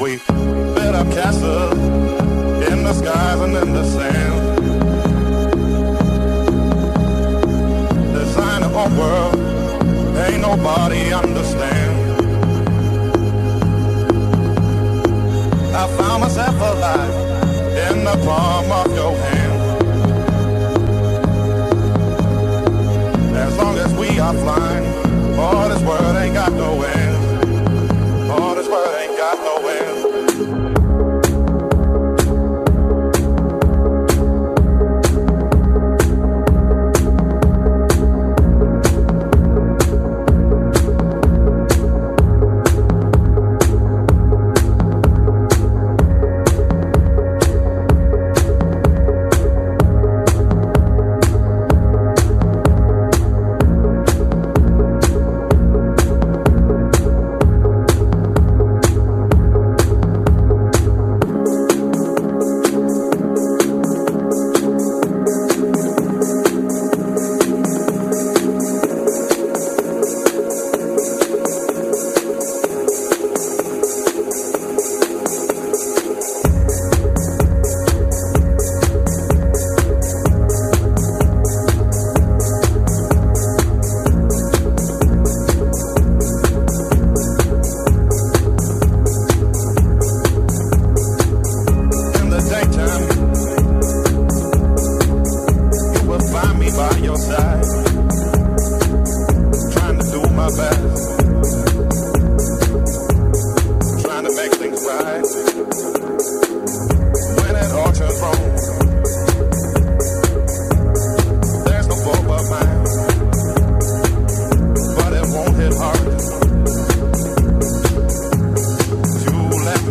we built up castles in the skies and in the sand. Design our world, ain't nobody understand. I found myself alive in the palm of your hand. As long as we are flying, all this world ain't got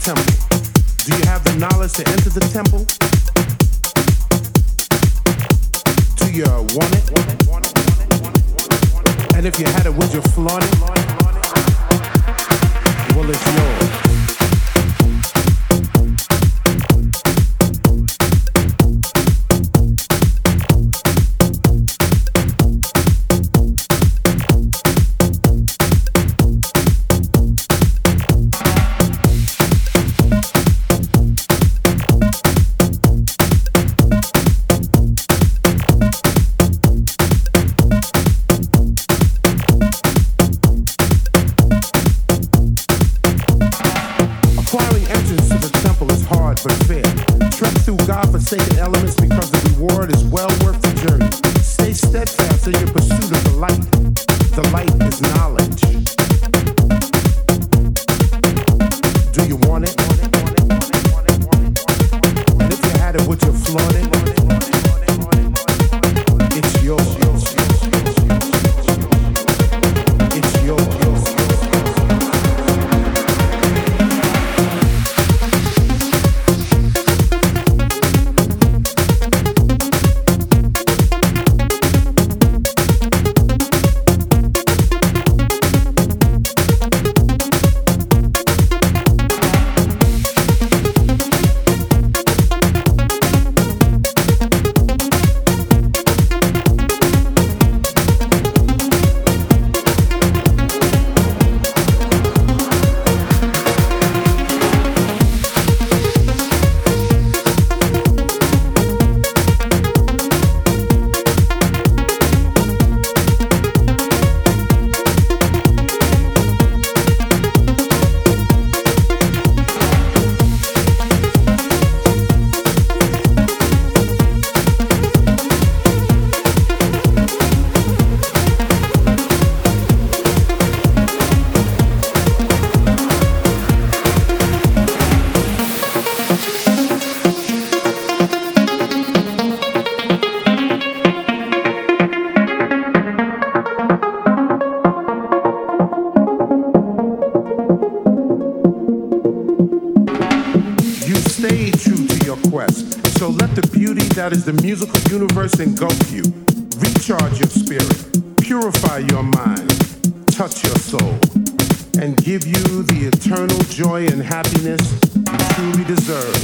temple? Do you have the knowledge to enter the temple? Do you want it? And if you had it, would you flaunt it? Well, it's yours. That is the musical universe engulf you. Recharge your spirit, purify your mind, touch your soul, and give you the eternal joy and happiness you truly deserve.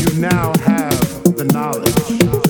You now have the knowledge.